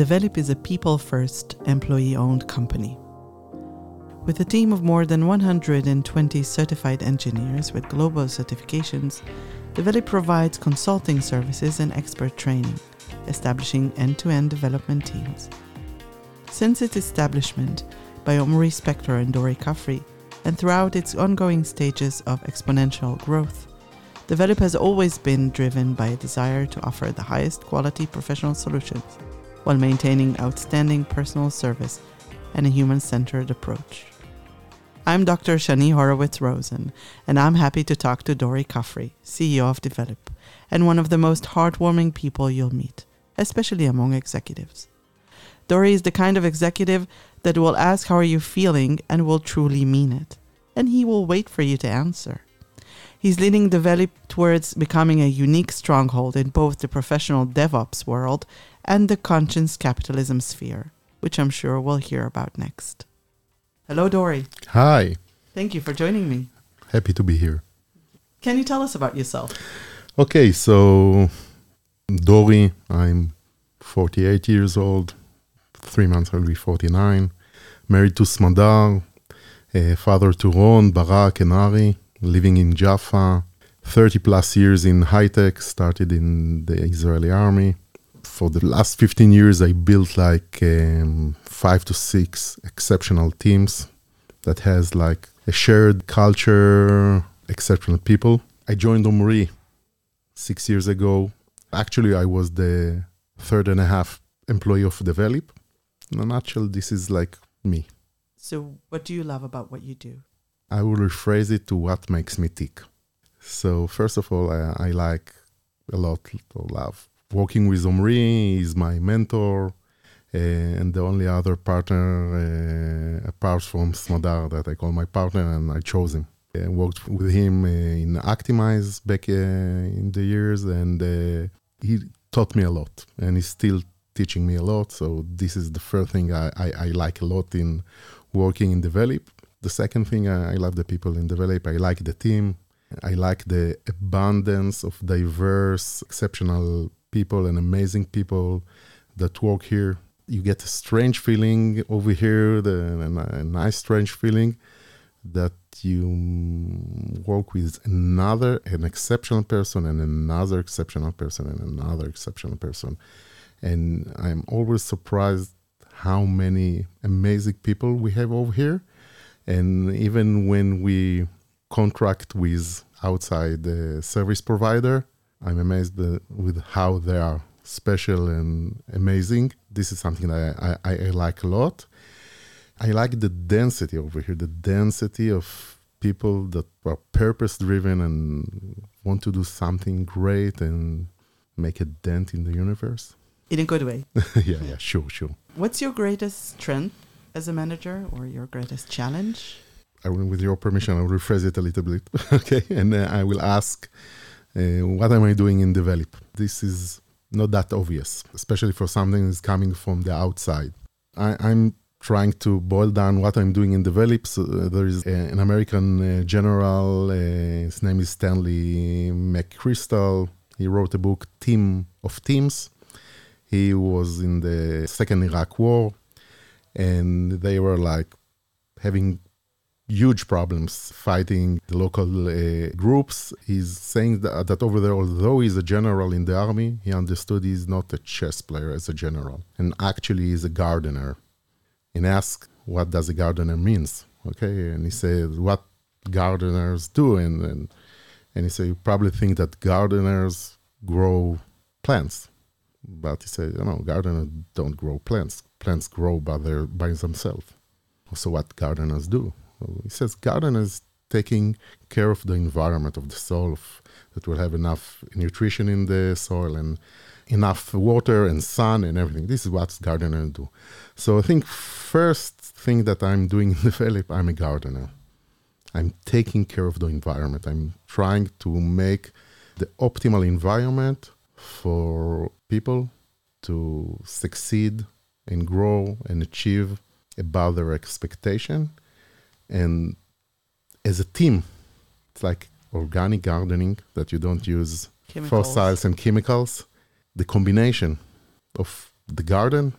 Develeap is a people first, employee owned company. With a team of more than 120 certified engineers with global certifications, Develeap provides consulting services and expert training, establishing end to end development teams. Since its establishment by Omri Spector and Dori Kafri, and throughout its ongoing stages of exponential growth, Develeap has always been driven by a desire to offer the highest quality professional solutions while maintaining outstanding personal service and a human centered approach. I'm Dr. Shani Horowitz Rosen, and I'm happy to talk to Dori Kafri, CEO of Develeap, and one of the most heartwarming people you'll meet, especially among executives. Dori is the kind of executive that will ask how are you feeling and will truly mean it, and he will wait for you to answer. He's leading Develeap towards becoming a unique stronghold in both the professional DevOps world and the conscious capitalism sphere, which I'm sure we'll hear about next. Hello, Dori. Hi. Thank you for joining me. Happy to be here. Can you tell us about yourself? Okay, so Dori, I'm 48 years old. Three months I'll be 49. Married to Smadar, uh, father to Ron, Barak, and Ari, living in Jaffa. 30 plus years in high tech, started in the Israeli army. For the last 15 years, I built like um, five to six exceptional teams that has like a shared culture, exceptional people. I joined Omri six years ago. Actually, I was the third and a half employee of Develeap. In a nutshell, this is like me. So, what do you love about what you do? I will rephrase it to what makes me tick. So, first of all, I, I like a lot to love. Working with Omri is my mentor. Uh, and the only other partner uh, apart from Smadar that I call my partner, and I chose him. I worked with him in Actimize back in the years, and he taught me a lot, and he's still teaching me a lot. So this is the first thing I, I, I like a lot in working in Develeap. The second thing I, I love the people in Develeap. I like the team. I like the abundance of diverse, exceptional people and amazing people that work here you get a strange feeling over here, the, a nice strange feeling that you work with another, an exceptional person, and another exceptional person, and another exceptional person. And I'm always surprised how many amazing people we have over here. And even when we contract with outside the service provider, I'm amazed with how they are special and amazing. This is something that I, I, I like a lot. I like the density over here, the density of people that are purpose driven and want to do something great and make a dent in the universe. In a good way. yeah, yeah, sure, sure. What's your greatest strength as a manager or your greatest challenge? I will, with your permission, I will rephrase it a little bit. okay. And uh, I will ask, what am I doing in Develeap? This is not that obvious, especially for something that's coming from the outside. I, am trying to boil down what I'm doing in Develeap. So, uh, there is a, an American uh, general, uh, his name is Stanley McChrystal. He wrote a book, Team of Teams. He was in the Second Iraq War, and they were like having huge problems fighting the local uh, groups. He's saying that, that, over there, although he's a general in the army, he understood he's not a chess player as a general, and actually he's a gardener. And ask what does a gardener means? Okay, and he said, what gardeners do, and and, and he said, you probably think that gardeners grow plants, but he said, you know, gardeners don't grow plants. Plants grow by their by themselves. So what gardeners do? He says garden is taking care of the environment of the soil, of, that will have enough nutrition in the soil and enough water and sun and everything. This is what gardeners do. So I think first thing that I'm doing in Develeap, I'm a gardener. I'm taking care of the environment. I'm trying to make the optimal environment for people to succeed and grow and achieve above their expectation and as a team, it's like organic gardening that you don't use chemicals. fossils and chemicals. The combination of the garden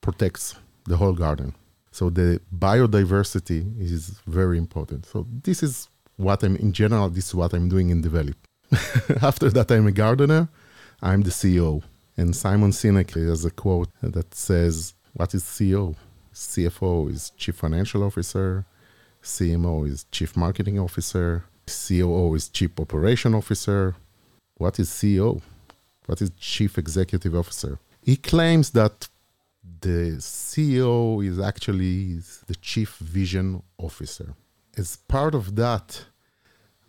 protects the whole garden. So the biodiversity is very important. So this is what I'm in general. This is what I'm doing in Develeap. After that, I'm a gardener. I'm the CEO. And Simon Sinek has a quote that says, "What is CEO? CFO is Chief Financial Officer. CMO is Chief Marketing Officer. COO is Chief Operation Officer. What is CEO? What is Chief Executive Officer? He claims that the CEO is actually the Chief Vision Officer. As part of that,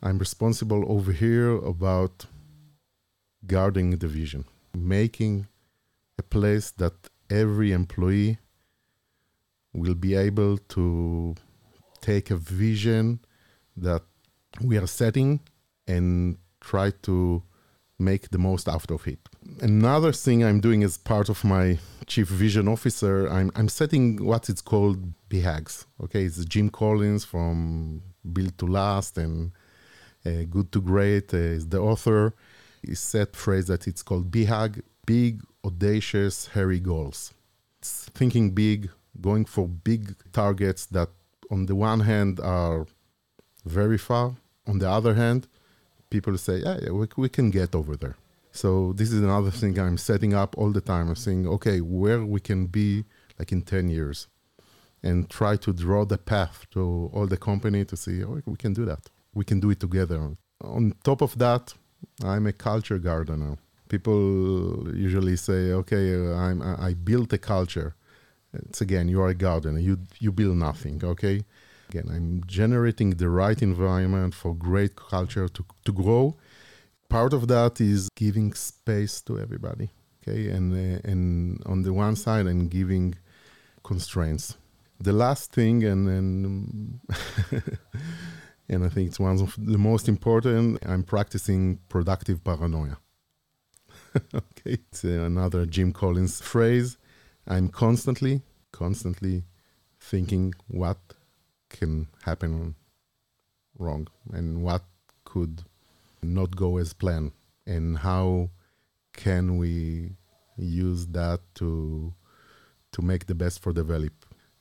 I'm responsible over here about guarding the vision, making a place that every employee will be able to take a vision that we are setting and try to make the most out of it. Another thing I'm doing as part of my chief vision officer, I'm, I'm setting what is called BHAGs. Okay, it's Jim Collins from Built to Last and uh, Good to Great uh, is the author. He set phrase that it's called BHAG, big, audacious, hairy goals. It's thinking big, going for big targets that on the one hand are very far, on the other hand, people say, yeah, yeah we, we can get over there. So this is another thing I'm setting up all the time. I'm saying, okay, where we can be like in 10 years and try to draw the path to all the company to see, oh, we can do that. We can do it together. On top of that, I'm a culture gardener. People usually say, okay, I'm, I built a culture. It's again, you are a gardener. You, you build nothing, okay? Again, I'm generating the right environment for great culture to, to grow. Part of that is giving space to everybody. Okay, and uh, and on the one side, I'm giving constraints. The last thing, and and and I think it's one of the most important. I'm practicing productive paranoia. okay, it's another Jim Collins phrase. I'm constantly, constantly thinking what can happen wrong and what could not go as planned and how can we use that to to make the best for Develeap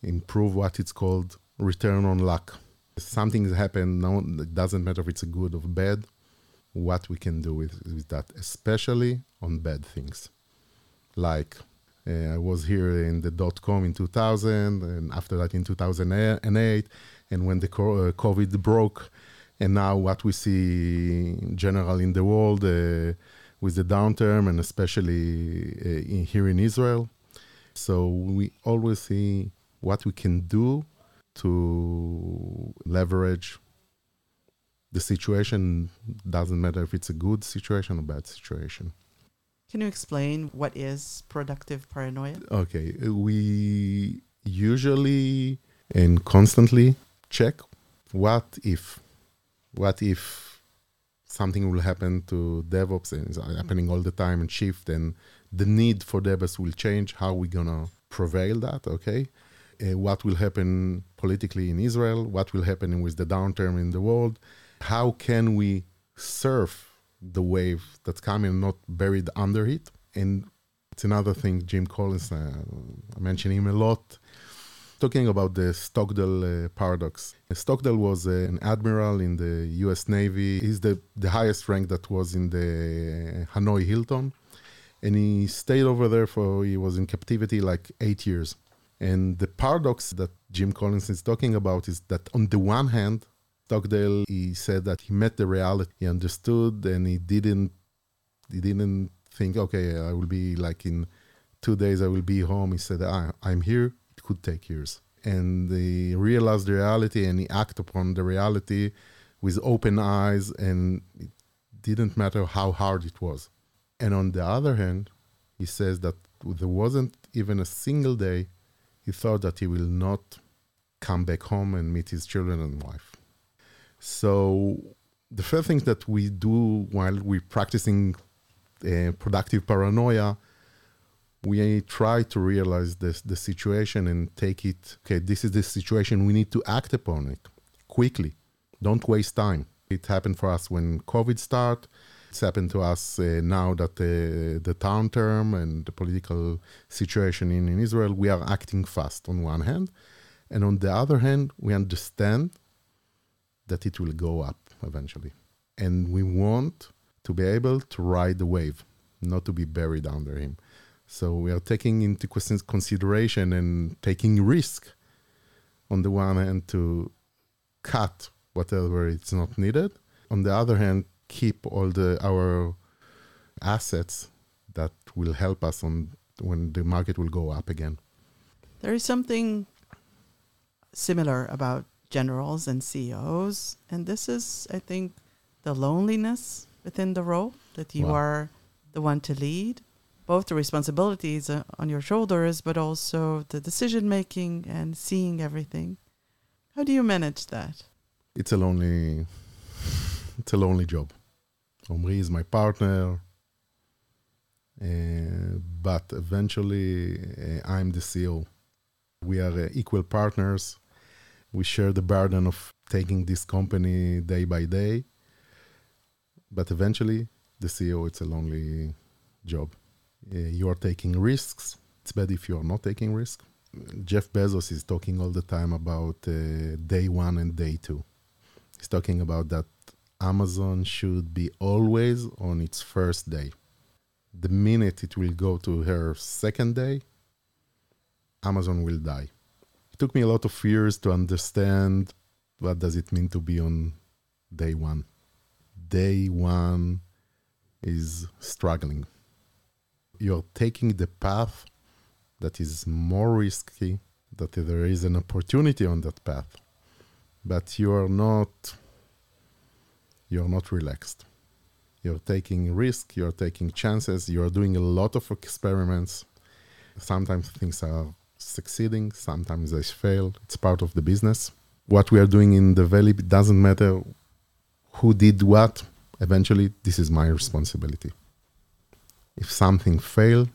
improve what it's called return on luck. Something has happened no it doesn't matter if it's a good or bad what we can do with, with that especially on bad things. Like I was here in the dot com in 2000, and after that in 2008, and when the uh, COVID broke, and now what we see in general in the world uh, with the downturn, and especially in, here in Israel. So we always see what we can do to leverage the situation. Doesn't matter if it's a good situation or bad situation. Can you explain what is productive paranoia? Okay, we usually and constantly check what if, what if something will happen to DevOps and it's happening all the time and shift and the need for DevOps will change. How we gonna prevail that? Okay, uh, what will happen politically in Israel? What will happen with the downturn in the world? How can we surf the wave that's coming, not buried under it. And it's another thing, Jim Collins, uh, I mention him a lot, talking about the Stockdale uh, paradox. Stockdale was uh, an admiral in the US Navy. He's the, the highest rank that was in the Hanoi Hilton. And he stayed over there for, he was in captivity like eight years. And the paradox that Jim Collins is talking about is that on the one hand, Stockdale, he said that he met the reality, he understood, and he didn't he didn't think, okay, I will be like in two days I will be home. He said, I, I'm here. It could take years, and he realized the reality, and he acted upon the reality with open eyes, and it didn't matter how hard it was. And on the other hand, he says that there wasn't even a single day he thought that he will not come back home and meet his children and wife. So the first thing that we do while we're practicing uh, productive paranoia, we try to realize this the situation and take it. Okay, this is the situation. We need to act upon it quickly. Don't waste time. It happened for us when COVID started. It's happened to us uh, now that uh, the town term and the political situation in, in Israel, we are acting fast on one hand. And on the other hand, we understand that it will go up eventually. And we want to be able to ride the wave, not to be buried under him. So we are taking into consideration and taking risk on the one hand to cut whatever it's not needed. On the other hand, keep all the our assets that will help us on when the market will go up again. There is something similar about generals and CEOs, and this is, I think, the loneliness within the role that you wow. are the one to lead, both the responsibilities uh, on your shoulders, but also the decision making and seeing everything. How do you manage that? It's a lonely, it's a lonely job. Omri is my partner, uh, but eventually uh, I'm the CEO. We are uh, equal partners. We share the burden of taking this company day by day. But eventually, the CEO, it's a lonely job. Uh, you are taking risks. It's bad if you are not taking risks. Jeff Bezos is talking all the time about uh, day one and day two. He's talking about that Amazon should be always on its first day. The minute it will go to her second day, Amazon will die. It took me a lot of years to understand what does it mean to be on day one. Day one is struggling. You're taking the path that is more risky, that there is an opportunity on that path, but you are not you're not relaxed. You're taking risk, you're taking chances, you're doing a lot of experiments. Sometimes things are succeeding, sometimes they fail. It's part of the business. What we are doing in Develeap doesn't matter who did what. Eventually, this is my responsibility. If something failed,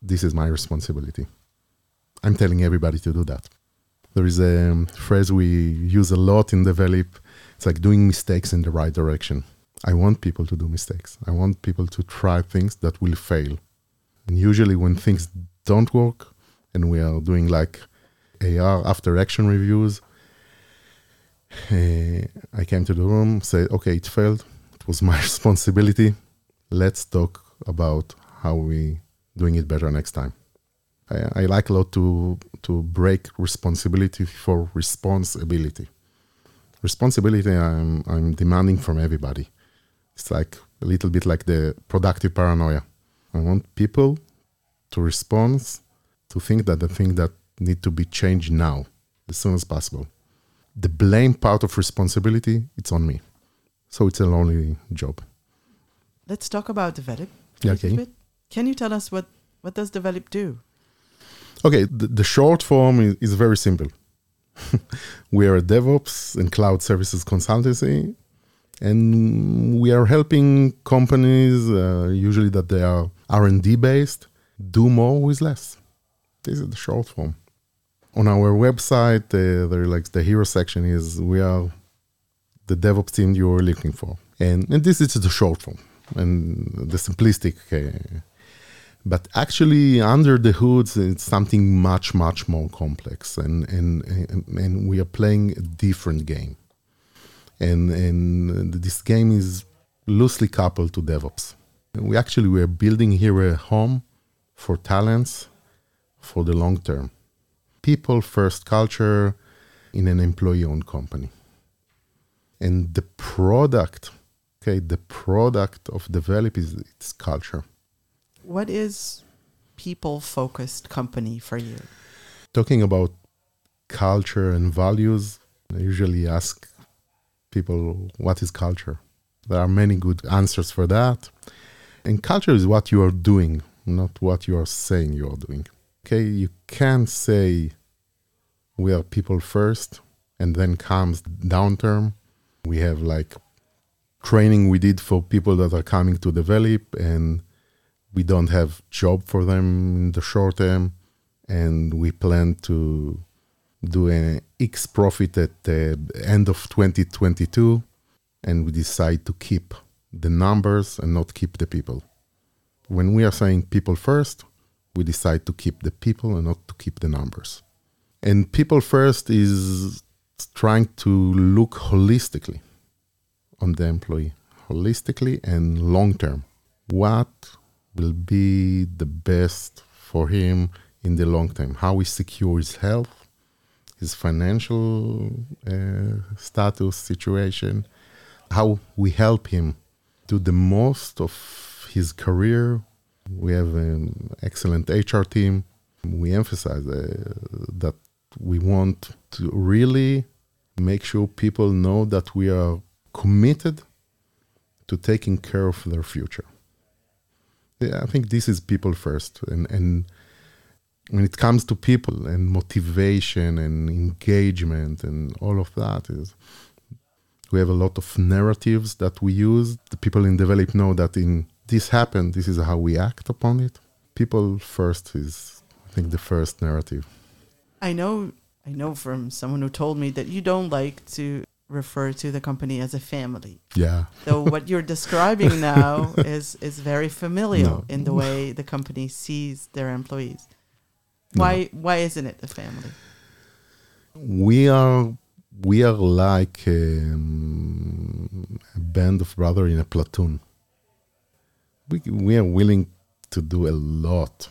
this is my responsibility. I'm telling everybody to do that. There is a um, phrase we use a lot in Develeap it's like doing mistakes in the right direction. I want people to do mistakes. I want people to try things that will fail. And usually, when things don't work, and we are doing like AR after action reviews, uh, I came to the room, said, "Okay, it failed. It was my responsibility. Let's talk about how we doing it better next time." I, I like a lot to to break responsibility for responsibility responsibility I'm, I'm demanding from everybody. It's like a little bit like the productive paranoia. I want people to respond to think that the thing that need to be changed now, as soon as possible. The blame part of responsibility, it's on me. So it's a lonely job. Let's talk about Develeap. Okay. Can you tell us what, what does Develeap do? Okay, the, the short form is, is very simple. we are a DevOps and cloud services consultancy, and we are helping companies, uh, usually that they are R&D based, do more with less. This is the short form. On our website, uh, there like the hero section is we are the DevOps team you are looking for, and and this is the short form and the simplistic uh, but actually under the hoods it's something much much more complex and and and we are playing a different game and and this game is loosely coupled to devops we actually we're building here a home for talents for the long term people first culture in an employee owned company and the product okay the product of Develeap is its culture what is people focused company for you? Talking about culture and values, I usually ask people, what is culture? There are many good answers for that. And culture is what you are doing, not what you are saying you are doing. Okay, you can't say we are people first and then comes downturn. We have like training we did for people that are coming to Develeap and we don't have job for them in the short term, and we plan to do an X profit at the end of 2022. and we decide to keep the numbers and not keep the people. When we are saying people first, we decide to keep the people and not to keep the numbers. And people first is trying to look holistically on the employee, holistically and long term. What will be the best for him in the long term? How we secure his health, his financial uh, status, situation, how we help him do the most of his career. We have an excellent HR team. We emphasize uh, that we want to really make sure people know that we are committed to taking care of their future. Yeah, I think this is people first. And, and when it comes to people and motivation and engagement and all of that is we have a lot of narratives that we use. The people in Develeap know that in this happened, this is how we act upon it. People first is I think the first narrative. I know I know from someone who told me that you don't like to refer to the company as a family. Yeah. so what you're describing now is is very familiar no. in the way the company sees their employees. Why no. why isn't it a family? We are we are like um, a band of brothers in a platoon. We we are willing to do a lot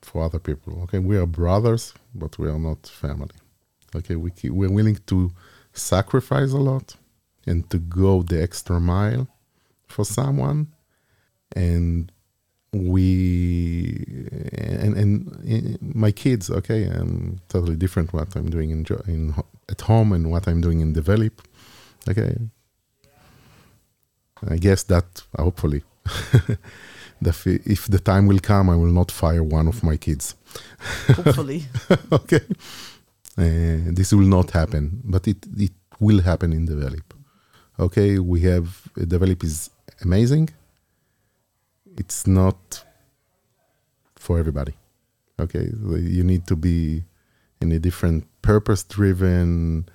for other people. Okay, we are brothers, but we are not family. Okay, we keep, we're willing to sacrifice a lot and to go the extra mile for someone, and we and and my kids. Okay, I'm totally different what I'm doing in in at home and what I'm doing in Develeap. Okay, I guess that hopefully. the, if the time will come, I will not fire one of my kids. Hopefully. okay. Uh, this will not happen, but it, it will happen in Develeap. Okay, we have uh, Develeap is amazing. It's not for everybody. Okay, you need to be in a different purpose driven,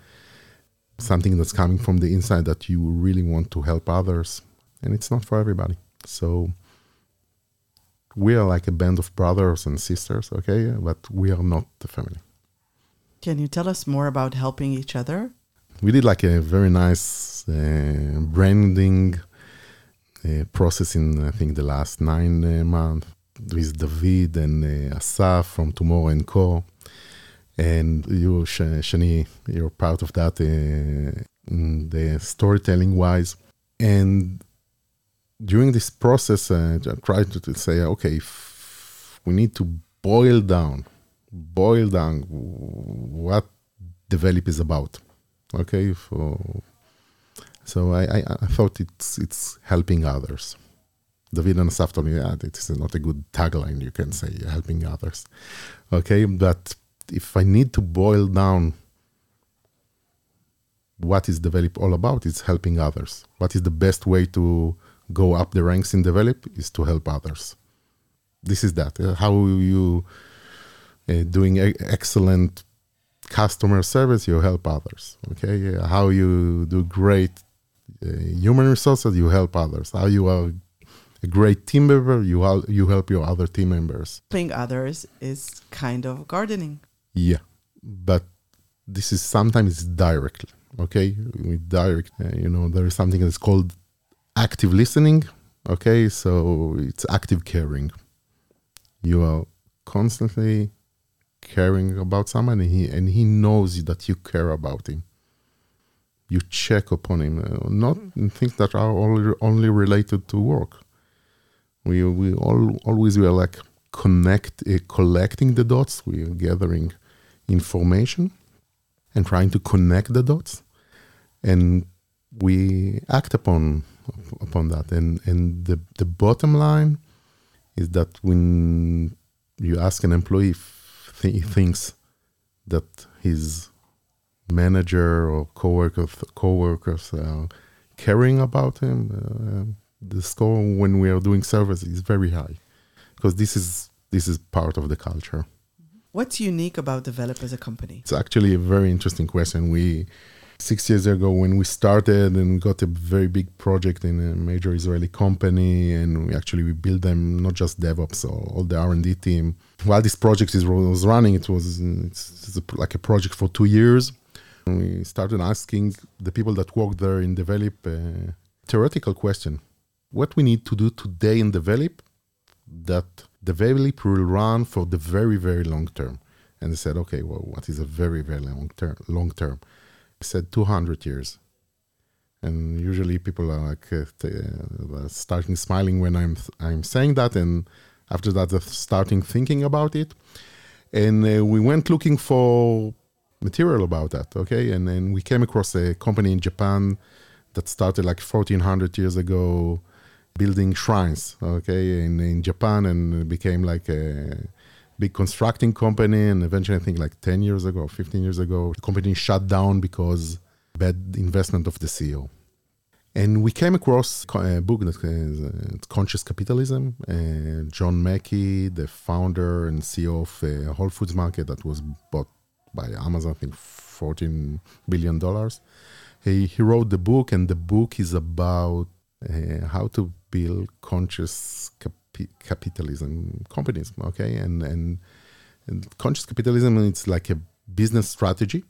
something that's coming from the inside that you really want to help others, and it's not for everybody. So we are like a band of brothers and sisters, okay? But we are not the family. Can you tell us more about helping each other? We did like a very nice uh, branding uh, process in, I think, the last nine uh, months with David and uh, Asaf from Tomorrow and Co. And you, Shani, you're part of that uh, in the storytelling wise. And during this process, uh, I tried to say, okay, we need to boil down, boil down what Develeap is about. Okay, for, so I, I, I, thought it's it's helping others. David and Asaf told me, yeah, this is not a good tagline. You can say helping others. Okay, but if I need to boil down what is Develeap all about, it's helping others. What is the best way to go up the ranks in Develeap is to help others. This is that. Uh, how you uh, doing a- excellent customer service, you help others. Okay, how you do great uh, human resources, you help others. How you are a great team member, you help you help your other team members. Helping others is kind of gardening. Yeah, but this is sometimes directly. Okay, with direct, uh, you know, there is something that's called active listening. Okay, so it's active caring. You are constantly caring about someone, and he and he knows that you care about him. You check upon him, uh, not in things that are only only related to work. We we all always we are like connect uh, collecting the dots. We are gathering information and trying to connect the dots, and we act upon upon that. And and the the bottom line is that when you ask an employee if he thinks that his manager or coworkers coworkers are caring about him, uh, the score when we are doing service is very high because this is this is part of the culture. What's unique about Develeap as a company? It's actually a very interesting question. We six years ago when we started and we got a very big project in a major Israeli company, and we actually we built them not just DevOps or all the R and D team. While this project is, was running, it was it's, it's like a project for two years. And we started asking the people that work there in Develeap a theoretical question: What we need to do today in Develeap that Develeap will run for the very very long term? And they said, okay, well, what is a very very long term? Long term said 200 years. And usually people are like uh, uh, starting smiling when I'm I'm saying that, and after that, they're starting thinking about it. And uh, we went looking for material about that, okay? And then we came across a company in Japan that started like 1400 years ago building shrines, okay, in, in Japan and became like a big constructing company. And eventually, I think like 10 years ago, 15 years ago, the company shut down because bad investment of the CEO. And we came across a book that is uh, Conscious Capitalism. John Mackey, the founder and CEO of uh, Whole Foods Market, that was bought by Amazon, I think $14 billion. He, he wrote the book, and the book is about uh, how to build conscious cap- capitalism companies okay? And, and, and conscious capitalism it's like a business strategy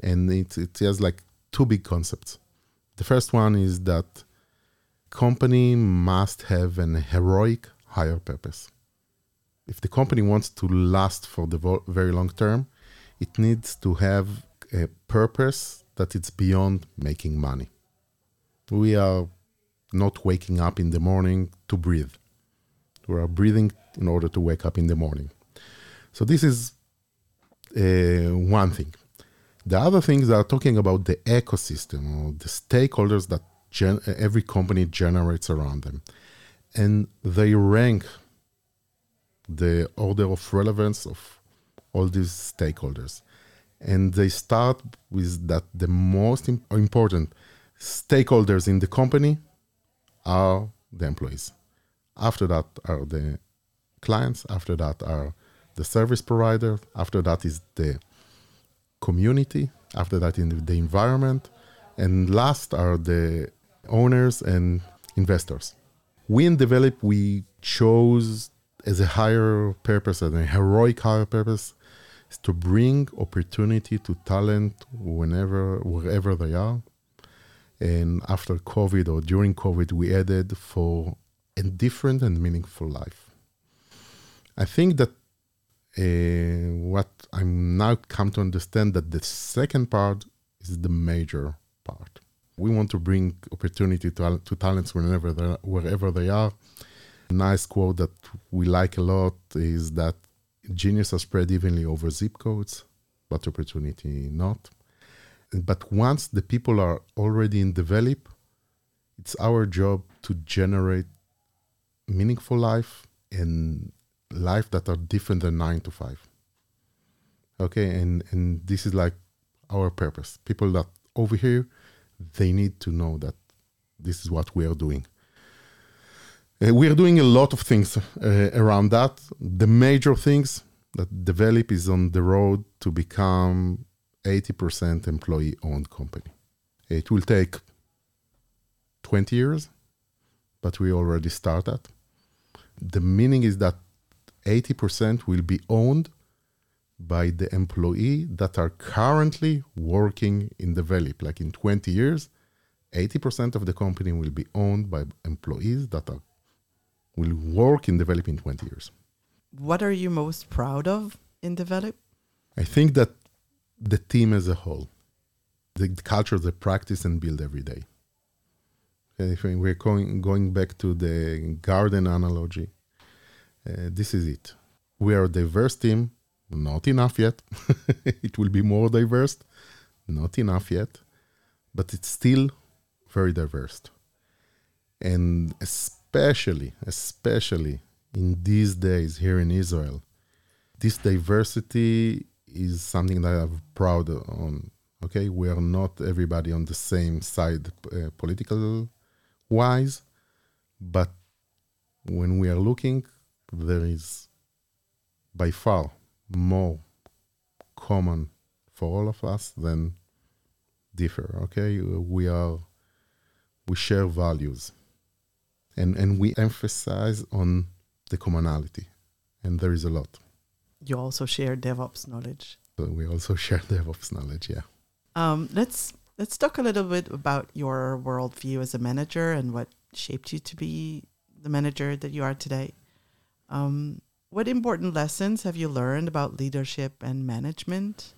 and it, it has like two big concepts. The first one is that company must have an heroic higher purpose. If the company wants to last for the vo- very long term it needs to have a purpose that it's beyond making money. We are not waking up in the morning to breathe we are breathing in order to wake up in the morning. So this is uh, one thing. The other things are talking about the ecosystem or the stakeholders that gen- every company generates around them, and they rank the order of relevance of all these stakeholders, and they start with that the most important stakeholders in the company are the employees. After that are the clients. After that are the service provider. After that is the community. After that, in the environment. And last are the owners and investors. We in Develeap, we chose as a higher purpose, as a heroic higher purpose, is to bring opportunity to talent whenever, wherever they are. And after COVID or during COVID, we added for a different and meaningful life. I think that uh, what I'm now come to understand that the second part is the major part. We want to bring opportunity to, to talents whenever wherever they are. A nice quote that we like a lot is that genius are spread evenly over zip codes, but opportunity not. But once the people are already in Develeap, it's our job to generate meaningful life and life that are different than nine to five. Okay, and and this is like our purpose. People that over here, they need to know that this is what we are doing. Uh, we are doing a lot of things uh, around that. The major things that Develeap is on the road to become 80% employee owned company. It will take 20 years, but we already started. The meaning is that 80% will be owned by the employee that are currently working in the Develeap. Like in 20 years, 80% of the company will be owned by employees that are will work in Develeap in 20 years. What are you most proud of in Develeap? I think that the team as a whole, the, the culture, the practice and build every day if we're going going back to the garden analogy, uh, this is it. We are a diverse team, not enough yet. it will be more diverse, not enough yet, but it's still very diverse. And especially, especially in these days here in Israel, this diversity is something that I'm proud on. Okay, we are not everybody on the same side, uh, political wise, but when we are looking, there is by far more common for all of us than differ. Okay, we are we share values, and and we emphasize on the commonality, and there is a lot. You also share DevOps knowledge. So we also share DevOps knowledge. Yeah. Um, let's let's talk a little bit about your worldview as a manager and what shaped you to be the manager that you are today. Um, what important lessons have you learned about leadership and management?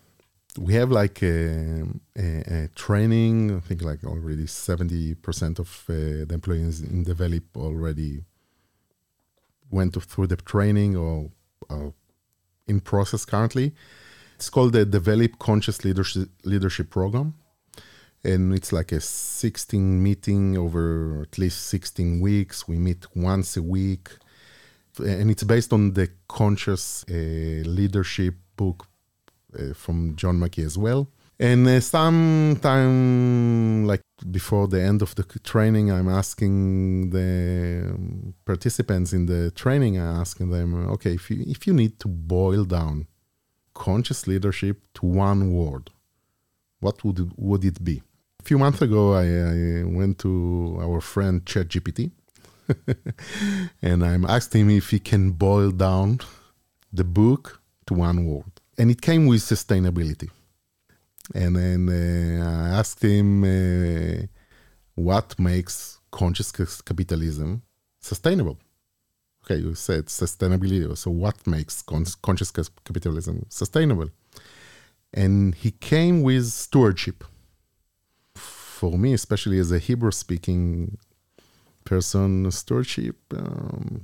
We have like a, a, a training. I think like already seventy percent of uh, the employees in Develeap already went through the training or, or in process currently. It's called the Develeap Conscious Leadership Leadership Program, and it's like a 16 meeting over at least 16 weeks. We meet once a week and it's based on the conscious uh, leadership book uh, from John Mackey as well. And uh, sometime like before the end of the training, I'm asking the participants in the training, I'm asking them, okay, if you, if you need to boil down conscious leadership to one word, what would would it be? A few months ago, I, I went to our friend ChatGPT and I'm asked him if he can boil down the book to one word. And it came with sustainability. And then uh, I asked him uh, what makes conscious capitalism sustainable. Okay, you said sustainability. So, what makes con- conscious capitalism sustainable? And he came with stewardship. For me, especially as a Hebrew speaking person stewardship um,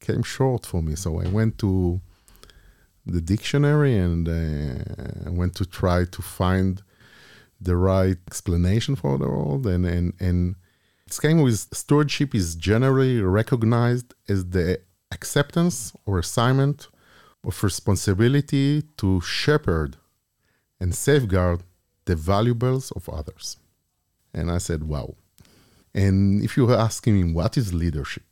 came short for me. So I went to the dictionary and uh, I went to try to find the right explanation for the world. And, and, and it came with stewardship is generally recognized as the acceptance or assignment of responsibility to shepherd and safeguard the valuables of others. And I said, wow, and if you are asking me what is leadership,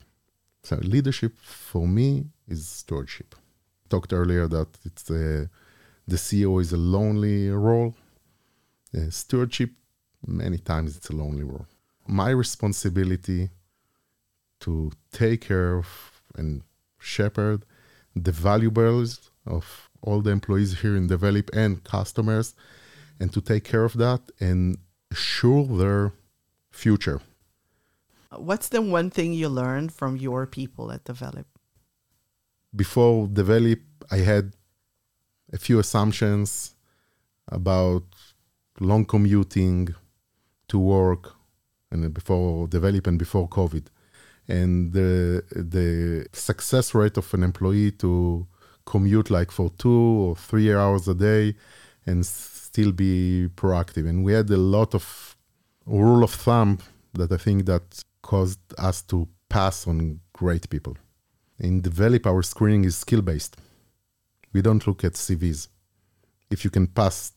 so leadership for me is stewardship. Talked earlier that it's the CEO is a lonely role. Uh, stewardship, many times it's a lonely role. My responsibility to take care of and shepherd the valuables of all the employees here in Develeap and customers, and to take care of that and assure their future What's the one thing you learned from your people at Develeap? Before Develeap, I had a few assumptions about long commuting to work and before Develeap and before COVID. And the the success rate of an employee to commute like for two or three hours a day and still be proactive. And we had a lot of rule of thumb that I think that caused us to pass on great people. In Develeap, our screening is skill based. We don't look at CVs. If you can pass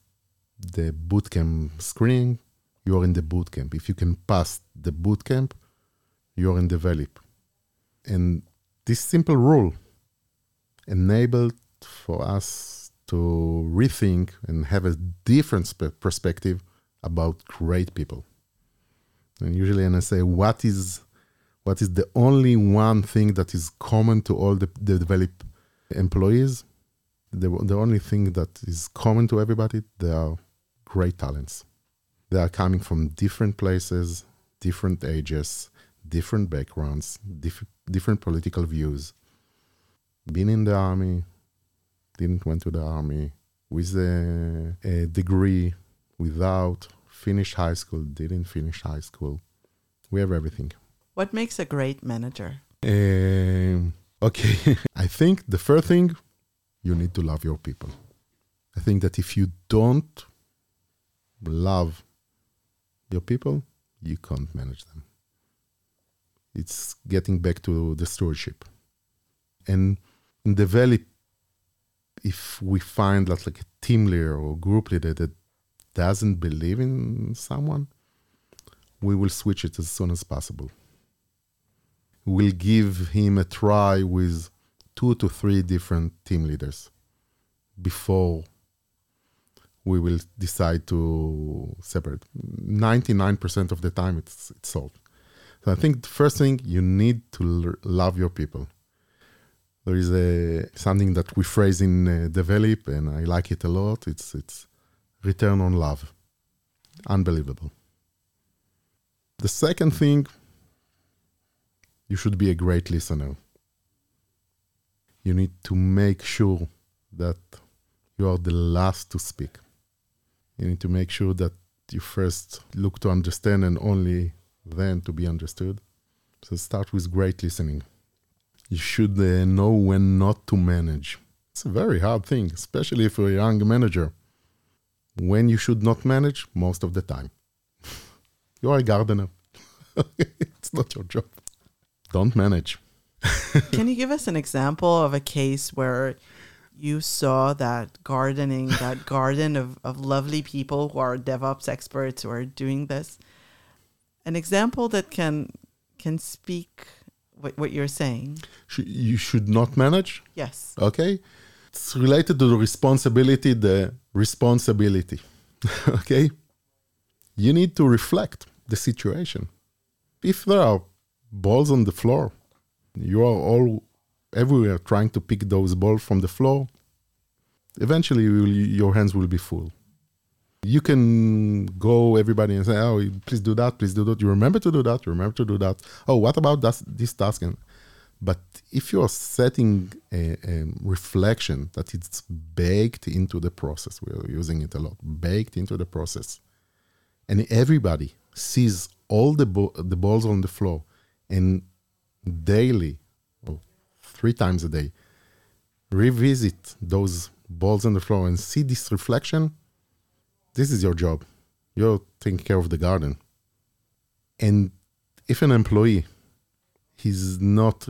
the bootcamp screening, you're in the bootcamp. If you can pass the bootcamp, you're in Develeap. And this simple rule enabled for us to rethink and have a different perspective about great people. And usually, and I say what is what is the only one thing that is common to all the, the Develeap employees, the, the only thing that is common to everybody, they are great talents. They are coming from different places, different ages, different backgrounds, diff- different political views. Been in the army, didn't went to the army, with a, a degree, without, finished high school, didn't finish high school. We have everything. What makes a great manager? Um, okay, I think the first thing, you need to love your people. I think that if you don't love your people, you can't manage them. It's getting back to the stewardship. And in Develeap, if we find that like a team leader or group leader that doesn't believe in someone, we will switch it as soon as possible. We'll give him a try with two to three different team leaders before we will decide to separate. 99% of the time, it's, it's solved. So I think the first thing you need to l- love your people. There is a something that we phrase in uh, Develeap, and I like it a lot. It's it's return on love. Unbelievable. The second thing, you should be a great listener. You need to make sure that you are the last to speak. You need to make sure that you first look to understand and only then to be understood. So start with great listening. You should uh, know when not to manage. It's a very hard thing, especially if you're a young manager. When you should not manage, most of the time. you are a gardener. it's not your job. Don't manage. Can you give us an example of a case where you saw that gardening, that garden of, of lovely people who are DevOps experts who are doing this? An example that can can speak what, what you're saying. You should not manage? Yes. Okay. It's related to the responsibility, the responsibility. okay. You need to reflect the situation. If there are balls on the floor, you are all everywhere trying to pick those balls from the floor, eventually will, your hands will be full. You can go everybody and say, "Oh, please do that, please do that." You remember to do that. You remember to do that. Oh, what about that, this task? And, but if you are setting a, a reflection that it's baked into the process, we're using it a lot, baked into the process, and everybody sees all the bo- the balls on the floor, and daily oh, three times a day, revisit those balls on the floor and see this reflection, this is your job. You're taking care of the garden. And if an employee he's not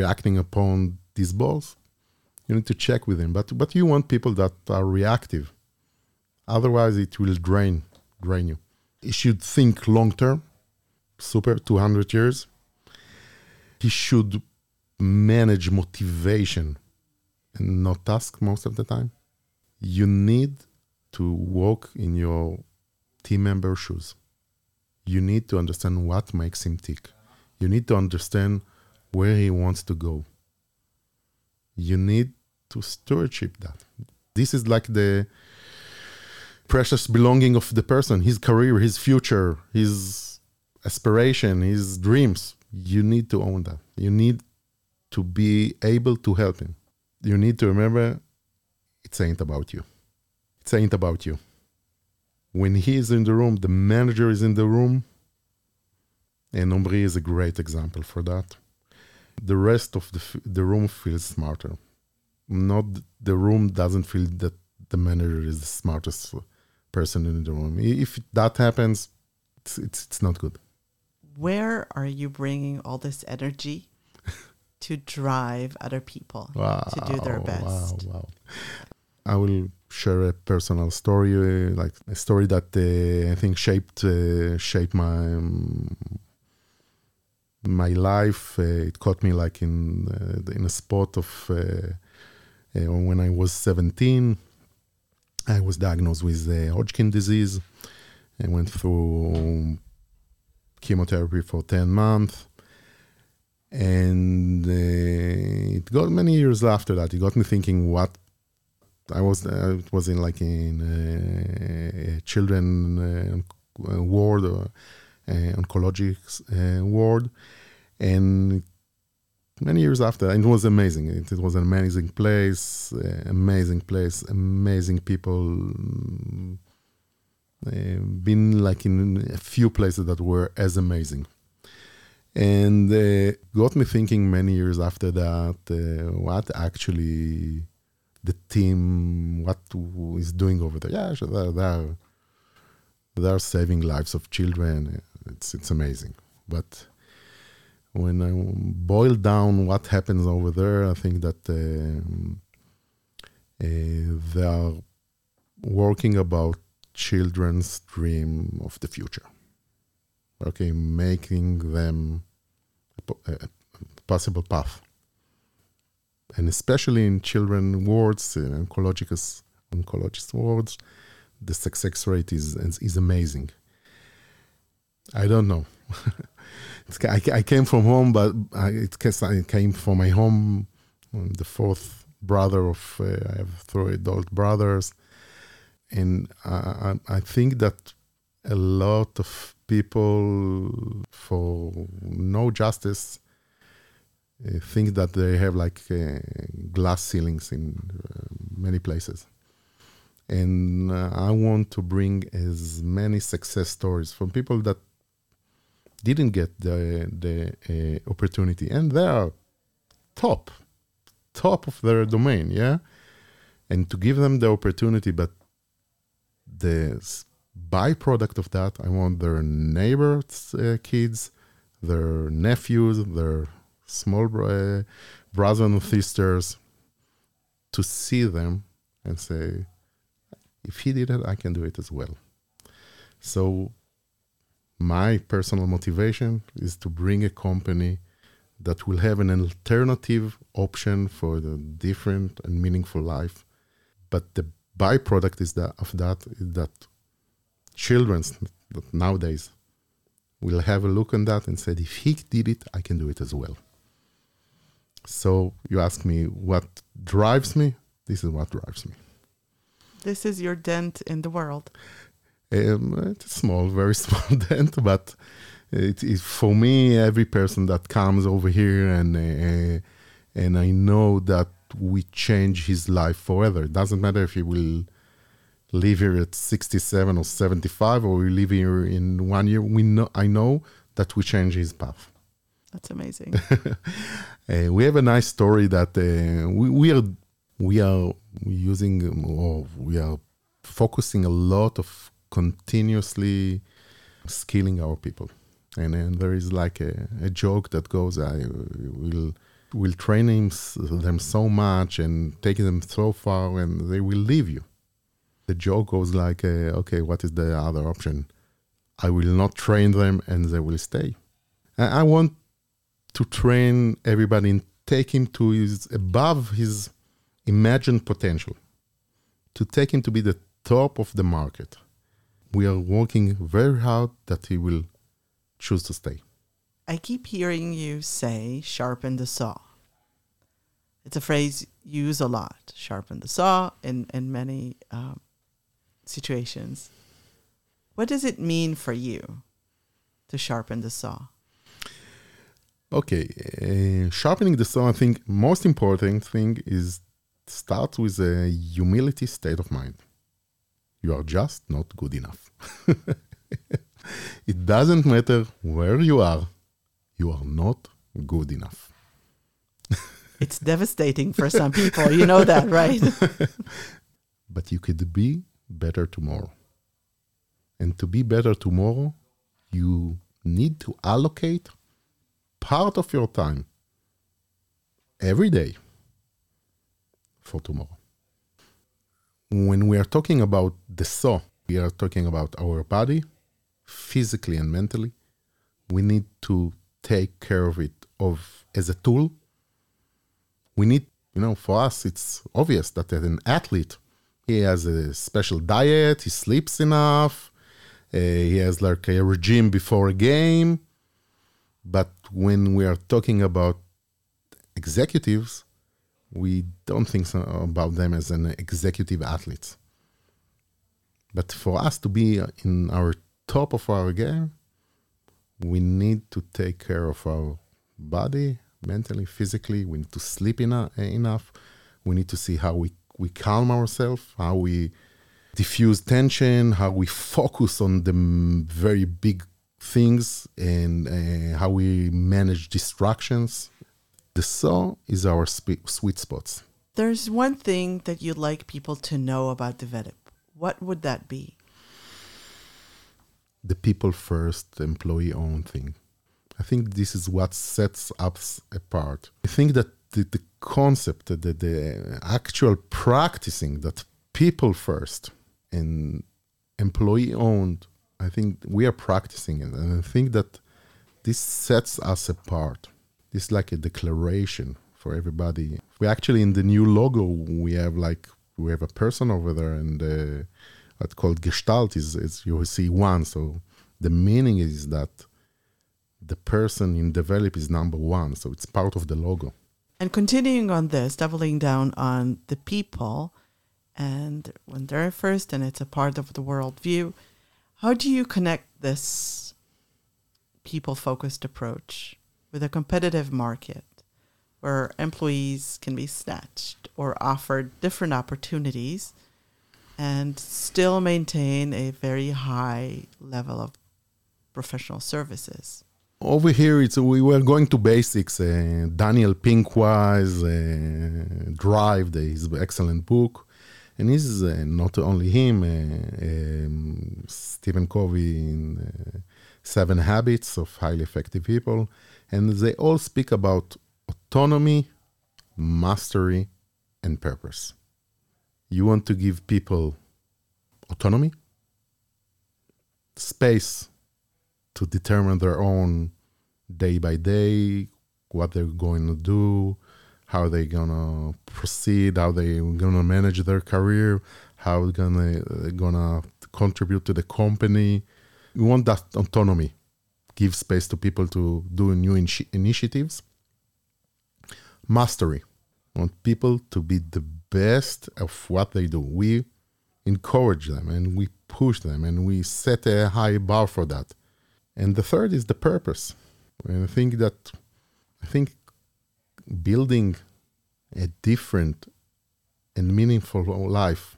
reacting upon these balls, you need to check with him. But but you want people that are reactive. Otherwise it will drain drain you. He should think long term, super 200 years. He should manage motivation and not task most of the time. You need to walk in your team member shoes. You need to understand what makes him tick. You need to understand where he wants to go. You need to stewardship that. This is like the precious belonging of the person, his career, his future, his aspiration, his dreams. You need to own that. You need to be able to help him. You need to remember it ain't about you. It ain't about you. When he is in the room, the manager is in the room, and Omri is a great example for that. The rest of the, the room feels smarter. Not the room doesn't feel that the manager is the smartest person in the room. If that happens, it's, it's, it's not good. Where are you bringing all this energy to drive other people wow, to do their best. Wow, wow. I will share a personal story, uh, like a story that uh, I think shaped uh, shaped my um, my life. Uh, it caught me like in uh, in a spot of uh, when I was 17. I was diagnosed with Hodgkin disease. I went through chemotherapy for 10 months and uh, it got many years after that. It got me thinking what I was. Uh, it was in like in uh, children uh, ward or uh, oncology uh, ward, and many years after, it was amazing. It, it was an amazing place, amazing place, amazing people. been like in a few places that were as amazing and uh, got me thinking many years after that uh, what actually the team what is doing over there. Yeah they're, they're, they're saving lives of children. It's it's amazing. But when i boil down what happens over there i think that um, uh, they are working about children's dream of the future. Okay, making them a, a possible path. And especially in children wards, in oncological oncologist world, the success rate is is amazing. I don't know. I, I came from home, but I, it came from my home. I'm the fourth brother of uh, I have three adult brothers, and I, I think that a lot of people, for no justice, uh, think that they have like uh, glass ceilings in uh, many places. And uh, I want to bring as many success stories from people that didn't get the the uh, opportunity, and they are top, top of their domain, yeah. And to give them the opportunity, but the byproduct of that, I want their neighbors' uh, kids, their nephews, their small bro- uh, brothers and sisters, to see them and say, if he did it, I can do it as well. So my personal motivation is to bring a company that will have an alternative option for the different and meaningful life. But the byproduct is that of that is that children nowadays will have a look on that and said, if he did it, I can do it as well. So you ask me what drives me? This is what drives me. This is your dent in the world. Um, it's a small, very small dent, but it is for me. Every person that comes over here and uh, and I know that we change his life forever. It doesn't matter if he will live here at 67 or 75 or we live here in one year. We know I know that we change his path. That's amazing. uh, we have a nice story that uh, we, we are we are using or we are focusing a lot of continuously skilling our people. And then there is like a, a joke that goes, I will will train them so much and take them so far, and they will leave you. The joke goes like, uh, okay, what is the other option? I will not train them, and they will stay. I want to train everybody and take him to his above his imagined potential, to take him to be the top of the market we are working very hard that he will choose to stay. I keep hearing you say sharpen the saw. It's a phrase you use a lot sharpen the saw in, in many um, situations. What does it mean for you to sharpen the saw? Okay, uh, sharpening the saw, I think most important thing is start with a humility state of mind. You are just not good enough. it doesn't matter where you are, you are not good enough. it's devastating for some people. You know that, right? but you could be better tomorrow. And to be better tomorrow, you need to allocate part of your time every day for tomorrow when we are talking about the saw, we are talking about our body, physically and mentally. We need to take care of it of as a tool. We need, you know, for us, it's obvious that as an athlete, he has a special diet, he sleeps enough, uh, he has like a regime before a game. But when we are talking about executives, we don't think so about them as an executive athlete. But for us to be uh, in our top of our game, we need to take care of our body, mentally, physically. We need to sleep enough. Eh, enough. We need to see how we, we calm ourselves, how we diffuse tension, how we focus on the very big things, and uh, how we manage distractions the saw is our sp- sweet spots. There's one thing that you'd like people to know about Develeap. What would that be? The people first, employee owned thing. I think this is what sets us apart. I think that the, the concept, the, the actual practicing that people first and employee owned, I think we are practicing it. And I think that this sets us apart. This is like a declaration for everybody. We actually in the new logo we have like We have a person over there, and uh, what's called Gestalt is, is you see one. So the meaning is that the person in Develeap is number one. So it's part of the logo. And continuing on this, doubling down on the people, and when they're first and it's a part of the worldview, how do you connect this people focused approach with a competitive market where employees can be snatched or offered different opportunities and still maintain a very high level of professional services? Over here, it's we were going to basics. Uh, Daniel Pinkwise, uh, Drive, his excellent book, and this is uh, not only him, uh, um, Stephen Covey in uh, Seven Habits of Highly Effective People, and they all speak about autonomy, mastery, and purpose. You want to give people autonomy, space to determine their own day by day what they're going to do, how they're gonna proceed, how they're gonna manage their career, how gonna uh, gonna contribute to the company. We want that autonomy, give space to people to do new in- initiatives. Mastery, want people to be the best of what they do. We encourage them and we push them and we set a high bar for that. And the third is the purpose. And I think that I think building a different and meaningful life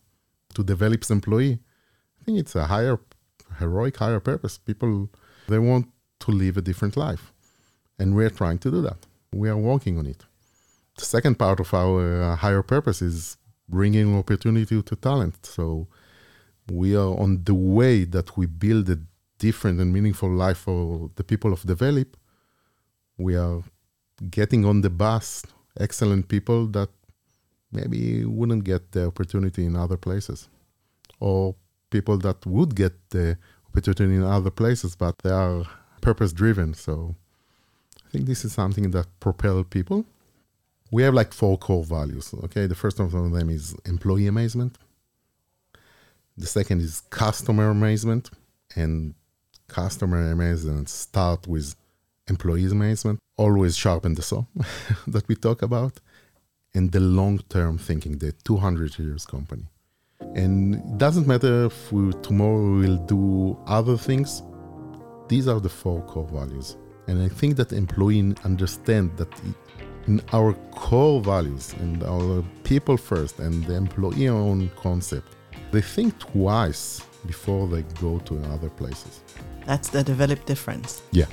to Develeap employee, I think it's a higher heroic higher purpose. People they want to live a different life. And we're trying to do that. We are working on it. The second part of our uh, higher purpose is bringing opportunity to talent. So we are on the way that we build a different and meaningful life for the people of Develeap. We are getting on the bus excellent people that maybe wouldn't get the opportunity in other places, or people that would get the opportunity in other places, but they are purpose driven. So I think this is something that propel people we have like four core values. Okay, the first one of them is employee amazement. The second is customer amazement, and customer amazement start with employee management, Always sharpen the saw that we talk about, and the long-term thinking, the 200 years company. And it doesn't matter if we, tomorrow we will do other things. These are the four core values, and I think that employee understand that in our core values and our people first and the employee owned concept, they think twice before they go to other places. That's the Develeap difference. Yeah.